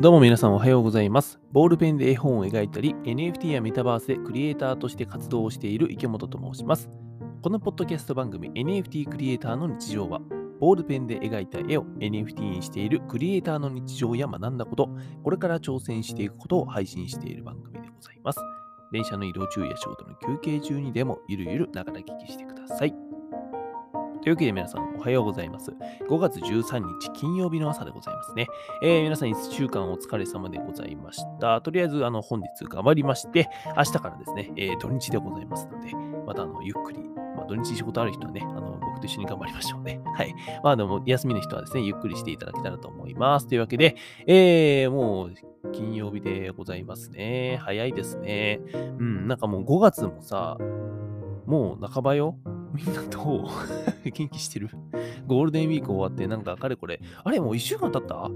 どうも皆さんおはようございます。ボールペンで絵本を描いたり、NFT やメタバースでクリエイターとして活動をしている池本と申します。このポッドキャスト番組 NFT クリエイターの日常は、ボールペンで描いた絵を NFT にしているクリエイターの日常や学んだこと、これから挑戦していくことを配信している番組でございます。電車の移動中や仕事の休憩中にでもゆるゆるながら聞きしてください。というわけで皆さんおはようございます。5月13日金曜日の朝でございますね。えー皆さん1週間お疲れ様でございました。とりあえずあの本日頑張りまして、明日からですね、えー土日でございますので、またあのゆっくり、まあ、土日仕事ある人はね、あの僕と一緒に頑張りましょうね。はい。まあでも休みの人はですね、ゆっくりしていただけたらと思います。というわけで、えーもう金曜日でございますね。早いですね。うん、なんかもう5月もさ、もう半ばよ。みんなどう？元気してる？ゴールデンウィーク終わって、なんかかれこれ、あれもう1週間経った？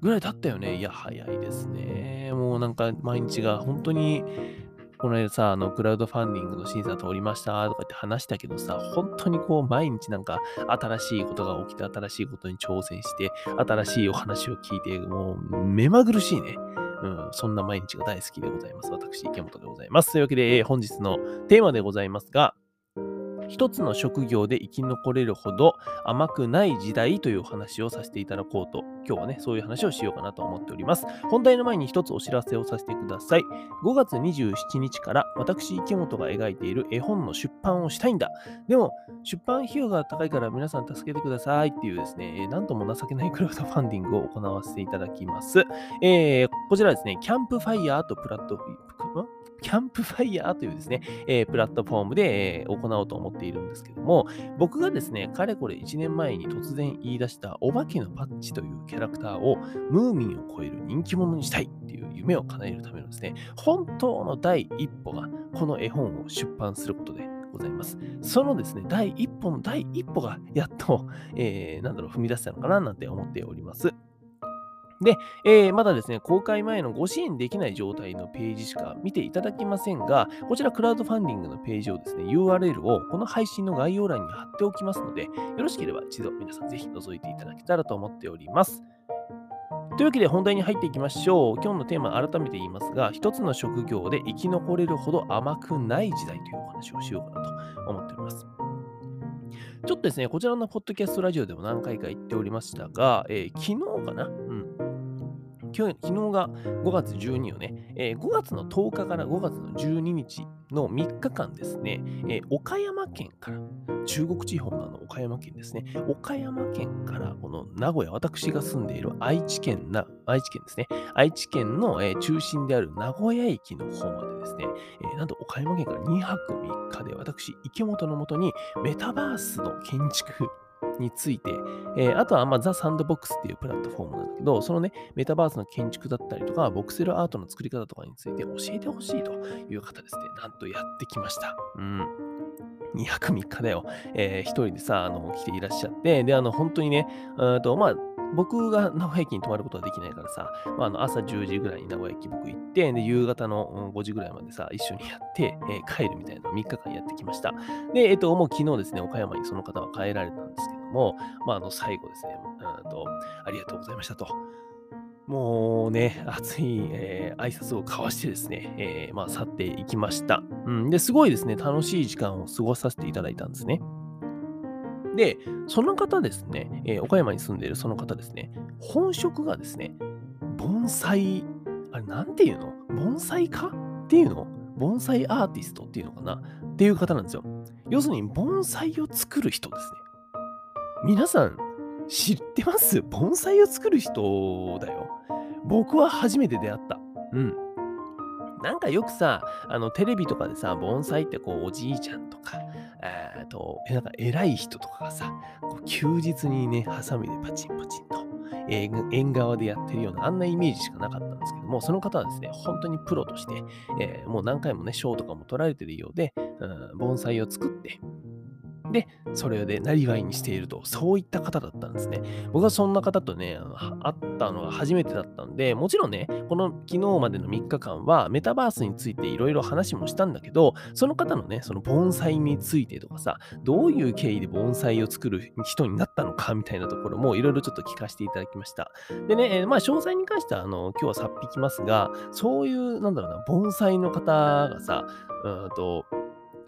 ぐらい経ったよね。いや、早いですね。もうなんか毎日が本当に、この間さ、あの、クラウドファンディングの審査通りましたとかって話したけどさ、本当にこう、毎日なんか新しいことが起きて、新しいことに挑戦して、新しいお話を聞いて、もう目まぐるしいね。うん、そんな毎日が大好きでございます。私、池本でございます。というわけで、本日のテーマでございますが、一つの職業で生き残れるほど甘くない時代という話をさせていただこうと、今日はね、そういう話をしようかなと思っております。本題の前に一つお知らせをさせてください。5月27日から私、池本が描いている絵本の出版をしたいんだ。でも、出版費用が高いから皆さん助けてくださいっていうですね、えーなんとも情けないクラウドファンディングを行わせていただきます。えーこちらですね、キャンプファイヤーとプラットフォーム、キャンプファイヤーというですね、えープラットフォームで、えー行おうと思っているんですけども、僕がですね、かれこれ1年前に突然言い出したお化けのパッチというキャラクターをムーミンを超える人気者にしたいっていう夢を叶えるためのですね、本当の第一歩がこの絵本を出版することでございます。そのですね、第一歩の第一歩がやっと、えーなんだろう、踏み出せたのかななんて思っております。で、えーまだですね、公開前のご支援できない状態のページしか見ていただけませんが、こちらクラウドファンディングのページをですね、URL をこの配信の概要欄に貼っておきますので、よろしければ一度皆さんぜひ覗いていただけたらと思っております。というわけで本題に入っていきましょう。今日のテーマ改めて言いますが、一つの職業で生き残れるほど甘くない時代というお話をしようかなと思っております。ちょっとですね、こちらのポッドキャストラジオでも何回か言っておりましたが、えー昨日かな。昨日が5月12よね、えー5月の10日から5月の12日の3日間ですね、えー岡山県から、中国地方のの岡山県ですね、岡山県からこの名古屋、私が住んでいる愛知県な、愛知県ですね、愛知県の、えー中心である名古屋駅の方までですね、えーなんと岡山県から2泊3日で私、池本のもとにメタバースの建築について、えーあとは、まあ、ザ・サンドボックスっていうプラットフォームなんだけど、そのね、メタバースの建築だったりとか、ボクセルアートの作り方とかについて教えてほしいという方ですね、なんとやってきました。うん。2泊3日だよ。えー一人でさ、あの、来ていらっしゃって、で、あの、本当にね、うんと、まあ、僕が名古屋駅に泊まることはできないからさ、まあ、あの朝10時ぐらいに名古屋駅僕行って、で、夕方の5時ぐらいまでさ、一緒にやって、えー帰るみたいなのを3日間やってきました。で、えっ、と、もう昨日ですね、岡山にその方は帰られたんですけども、まあ、あの、最後ですね、うんと、ありがとうございましたと。もうね、熱い、えー挨拶を交わしてですね、えーまあ、去っていきました。うん。で、すごいですね、楽しい時間を過ごさせていただいたんですね。で、その方ですね、えー岡山に住んでいるその方ですね、本職がですね、盆栽、あれ、なんていうの？盆栽家？っていうの？盆栽アーティストっていうのかな？っていう方なんですよ。要するに、盆栽を作る人ですね。皆さん、知ってます？盆栽を作る人だよ。僕は初めて出会った。うん。なんかよくさ、あの、テレビとかでさ、盆栽ってこう、おじいちゃんとか、えーと、なんか偉い人とかがさ、こう休日にね、ハサミでパチンパチンと、え縁側でやってるような、あんなイメージしかなかったんですけども、その方はですね、本当にプロとして、えーもう何回もね、賞とかも取られてるようで、うん、盆栽を作って、で、それでなりわいにしていると、そういった方だったんですね。僕はそんな方とね、会ったのが初めてだったんで、もちろんね、この昨日までの3日間はメタバースについていろいろ話もしたんだけど、その方のね、その盆栽についてとかさ、どういう経緯で盆栽を作る人になったのかみたいなところもいろいろちょっと聞かせていただきました。でね、まあ詳細に関してはあの今日はさっぴきますが、そういう、なんだろうな、盆栽の方がさ、うんと、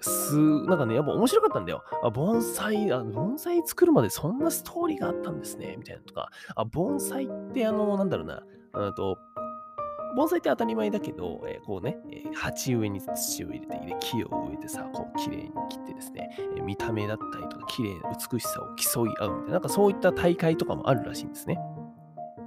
す、なんかね、やっぱ面白かったんだよ。あ、盆栽、あ盆栽作るまでそんなストーリーがあったんですね、みたいなとか。あ、盆栽ってあの、なんだろうな、うんと、盆栽って当たり前だけど、えー、こうね、えー、鉢植えに土を入れて、入れ木を植えてさ、こう綺麗に切ってですね、えー、見た目だったりとか、綺麗な美しさを競い合うみたいな、なんかそういった大会とかもあるらしいんですね。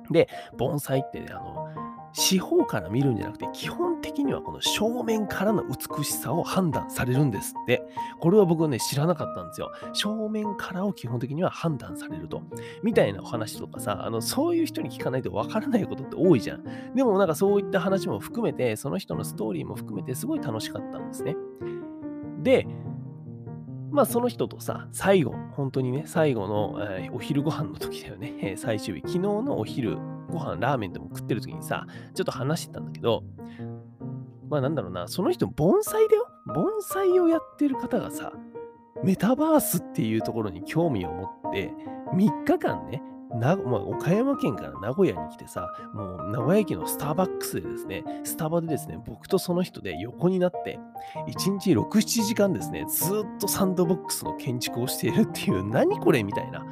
で、盆栽って、ね、あの、四方から見るんじゃなくて、基本的にはこの正面からの美しさを判断されるんですって。これは僕はね、知らなかったんですよ。正面からを基本的には判断されると。みたいなお話とかさ、あの、そういう人に聞かないとわからないことって多いじゃん。でもなんかそういった話も含めて、その人のストーリーも含めて、すごい楽しかったんですね。で、まあその人とさ、最後、本当にね、最後の、えー、お昼ご飯の時だよね、えー、最終日、昨日のお昼ご飯、ラーメンでも食ってる時にさ、ちょっと話してたんだけど、まあなんだろうな、その人、盆栽だよ。盆栽をやってる方がさ、メタバースっていうところに興味を持って、3日間ね、なまあ、岡山県から名古屋に来てさ、もう名古屋駅のスターバックスでですね、スタバでですね、僕とその人で横になって、1日6、7時間ですね、ずっとサンドボックスの建築をしているっていう、何これみたいな。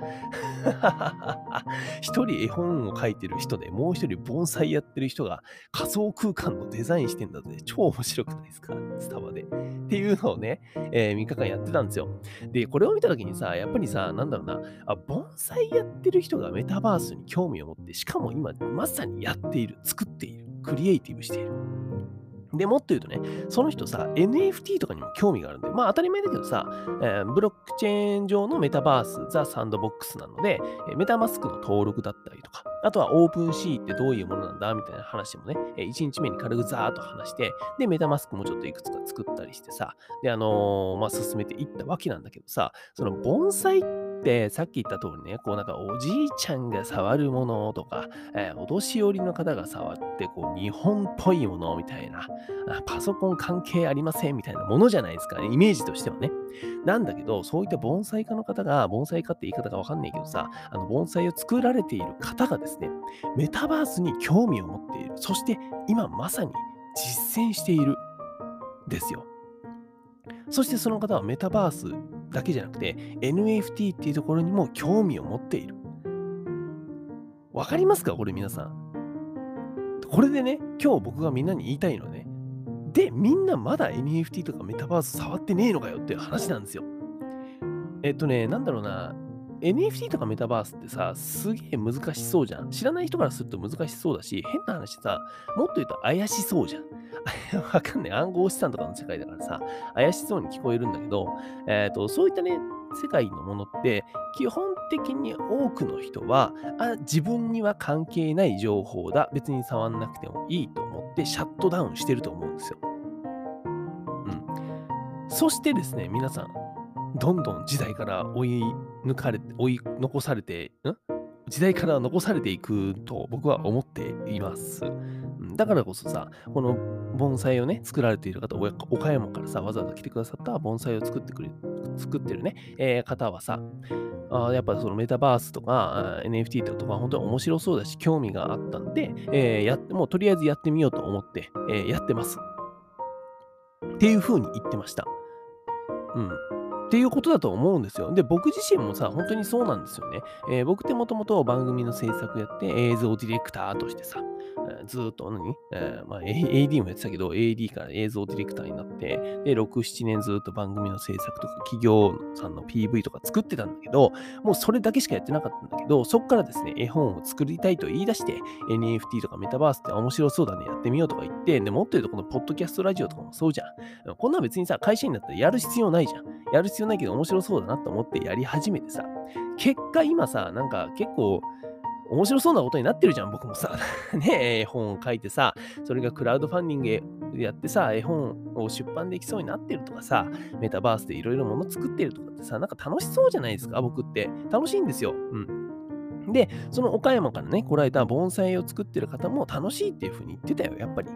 一人絵本を描いてる人で、もう一人盆栽やってる人が仮想空間のデザインしてんだぜ。超面白くないですか？スタバで。っていうのをね、えー、3日間やってたんですよ。で、これを見たときにさ、やっぱりさ、なんだろうな、あ、盆栽やってる人がメタバースに興味を持って、しかも今まさにやっている、作っている、クリエイティブしている。で、もっと言うとね、その人さ、NFT とかにも興味があるんで、まあ当たり前だけどさ、えー、ブロックチェーン上のメタバース、 The Sandbox なので、えメタマスクの登録だったりとか、あとは OpenSea ってどういうものなんだみたいな話もね、え1日目に軽くザーっと話して、で、メタマスクもちょっといくつか作ったりしてさ、で、あのー、まあ進めていったわけなんだけどさ、その盆栽ってってさっき言った通りね、こうなんかおじいちゃんが触るものとか、えー、お年寄りの方が触ってこう日本っぽいものみたいな、パソコン関係ありませんみたいなものじゃないですかね、イメージとしてはね。なんだけど、そういった盆栽家の方が、盆栽家って言い方がわかんないけどさ、あの盆栽を作られている方がですね、メタバースに興味を持っている。そして今まさに実践している。ですよ。そしてその方はメタバースだけじゃなくて NFT っていうところにも興味を持っている。わかりますか？これ皆さん。これでね、今日僕がみんなに言いたいのね、で、みんなまだ NFT とかメタバース触ってねえのかよっていう話なんですよ。えっとね、なんだろうな、NFT とかメタバースってさ、すげえ難しそうじゃん。知らない人からすると難しそうだし、変な話さ、もっと言うと怪しそうじゃん。わかんない。暗号資産とかの世界だからさ、怪しそうに聞こえるんだけど、えっ、ー、と、そういったね、世界のものって、基本的に多くの人はあ、自分には関係ない情報だ、別に触んなくてもいいと思ってシャットダウンしてると思うんですよ。うん。そしてですね、皆さん、どんどん時代から追い抜かれて、追い残されて、ん？時代から残されていくと僕は思っています。だからこそさ、この盆栽をね、作られている方、岡山からさ、わざわざ来てくださった盆栽を作ってくれ、作ってるね、えー、方はさ、あやっぱそのメタバースとか NFT とか本当に面白そうだし、興味があったんで、えー、やもうとりあえずやってみようと思って、えー、やってます。っていう風に言ってました。うん。っていうことだと思うんですよ。で、僕自身もさ、本当にそうなんですよね。えー、僕ってもともと番組の制作やって映像ディレクターとしてさ、ずっと何、えーまあ、AD もやってたけど、AD から映像ディレクターになって、で、6、7年ずっと番組の制作とか、企業さんの PV とか作ってたんだけど、もうそれだけしかやってなかったんだけど、そこからですね、絵本を作りたいと言い出して、NFT とかメタバースって面白そうだね、やってみようとか言って、で、もっと言うとこのポッドキャストラジオとかもそうじゃん。こんな別にさ、会社員だったらやる必要ないじゃん。やる必要ないけど面白そうだなと思ってやり始めてさ、結果今さ、なんか結構、面白そうなことになってるじゃん、僕もさ。ね絵本を書いてさ、それがクラウドファンディングでやってさ、絵本を出版できそうになってるとかさ、メタバースでいろいろもの作ってるとかってさ、なんか楽しそうじゃないですか、僕って。楽しいんですよ。うん。で、その岡山からね、来られた盆栽を作ってる方も楽しいっていうふうに言ってたよ、やっぱり。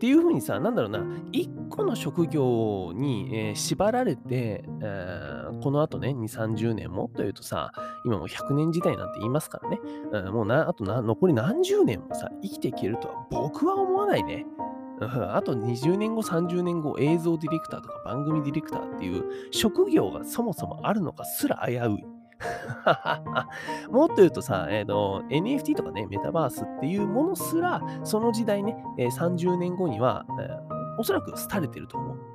っていうふうにさ、なんだろうな、一個の職業に、えー、縛られて、えー、この後ね、2、30年もというとさ、今も100年時代なんて言いますからね、うん、もうな、あとな残り何十年もさ、生きていけるとは僕は思わないね。あと20年後、30年後、映像ディレクターとか番組ディレクターっていう職業がそもそもあるのかすら危うい。もっと言うとさ、えー、NFT とかね、メタバースっていうものすら、その時代ね、えー、30年後には、えー、おそらく廃れてると思う。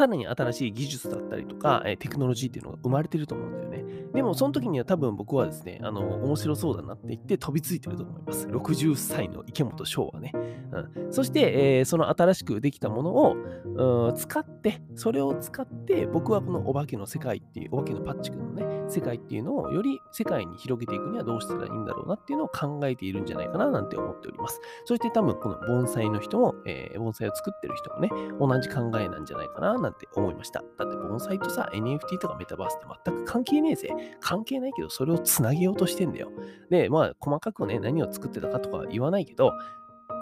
さらに新しい技術だったりとか、えテクノロジーっていうのが生まれてると思うんだよね。でも、その時には多分僕はですね、あの、面白そうだなって言って飛びついてると思います。60歳の池本翔はね。うん、そして、えー、その新しくできたものを使って、それを使って、僕はこのお化けの世界っていう、お化けのパッチ君のね、世界っていうのをより世界に広げていくにはどうしたらいいんだろうなっていうのを考えているんじゃないかななんて思っております。そして多分この盆栽の人も、えー、盆栽を作ってる人もね、同じ考えなんじゃないかななんてなんて思いました。だって盆栽とさ、NFT とかメタバースって全く関係ねえぜ。関係ないけど、それをつなげようとしてんだよ。で、まあ、細かくね、何を作ってたかとか言わないけど、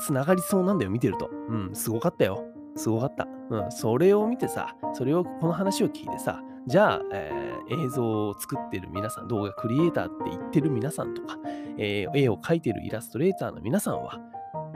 つながりそうなんだよ、見てると。うん、すごかったよ。すごかった。うん、それを見てさ、それを、この話を聞いてさ、じゃあ、えー、映像を作ってる皆さん、動画クリエイターって言ってる皆さんとか、えー、絵を描いてるイラストレーターの皆さんは、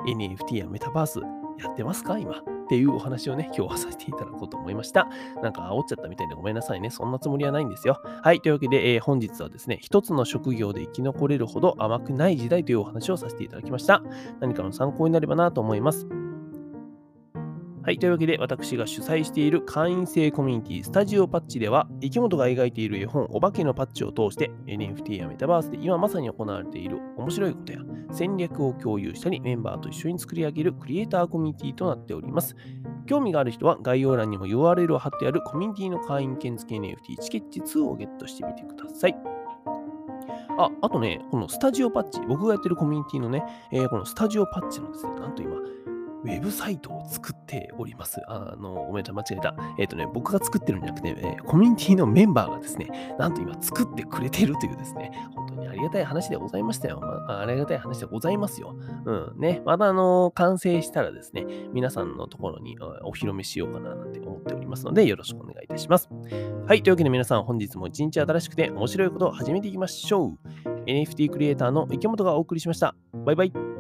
NFT やメタバースやってますか今？っていうお話をね、今日はさせていただこうと思いました。なんか煽っちゃったみたいでごめんなさいね。そんなつもりはないんですよ。はい。というわけで、えー、本日はですね、一つの職業で生き残れるほど甘くない時代というお話をさせていただきました。何かの参考になればなと思います。はい。というわけで、私が主催している会員制コミュニティスタジオパッチでは、生き物が描いている絵本、お化けのパッチを通して、NFT やメタバースで今まさに行われている面白いことや戦略を共有したり、メンバーと一緒に作り上げるクリエイターコミュニティとなっております。興味がある人は概要欄にも URL を貼ってあるコミュニティの会員券付き NFT チケッチ2をゲットしてみてください。あ、あとね、このスタジオパッチ、僕がやってるコミュニティのね、えー、このスタジオパッチのですね、なんと今、ウェブサイトを作っております。あの、ごめんなさい、間違えた。えっ、ー、とね、僕が作ってるんじゃなくて、えー、コミュニティのメンバーがですね、なんと今作ってくれてるというですね、本当にありがたい話でございましたよ。まあ、ありがたい話でございますよ。うん、ね。また、あの、完成したらですね、皆さんのところにお披露目しようかななんて思っておりますので、よろしくお願いいたします。はい、というわけで皆さん、本日も一日新しくて面白いことを始めていきましょう。NFT クリエイターの池本がお送りしました。バイバイ。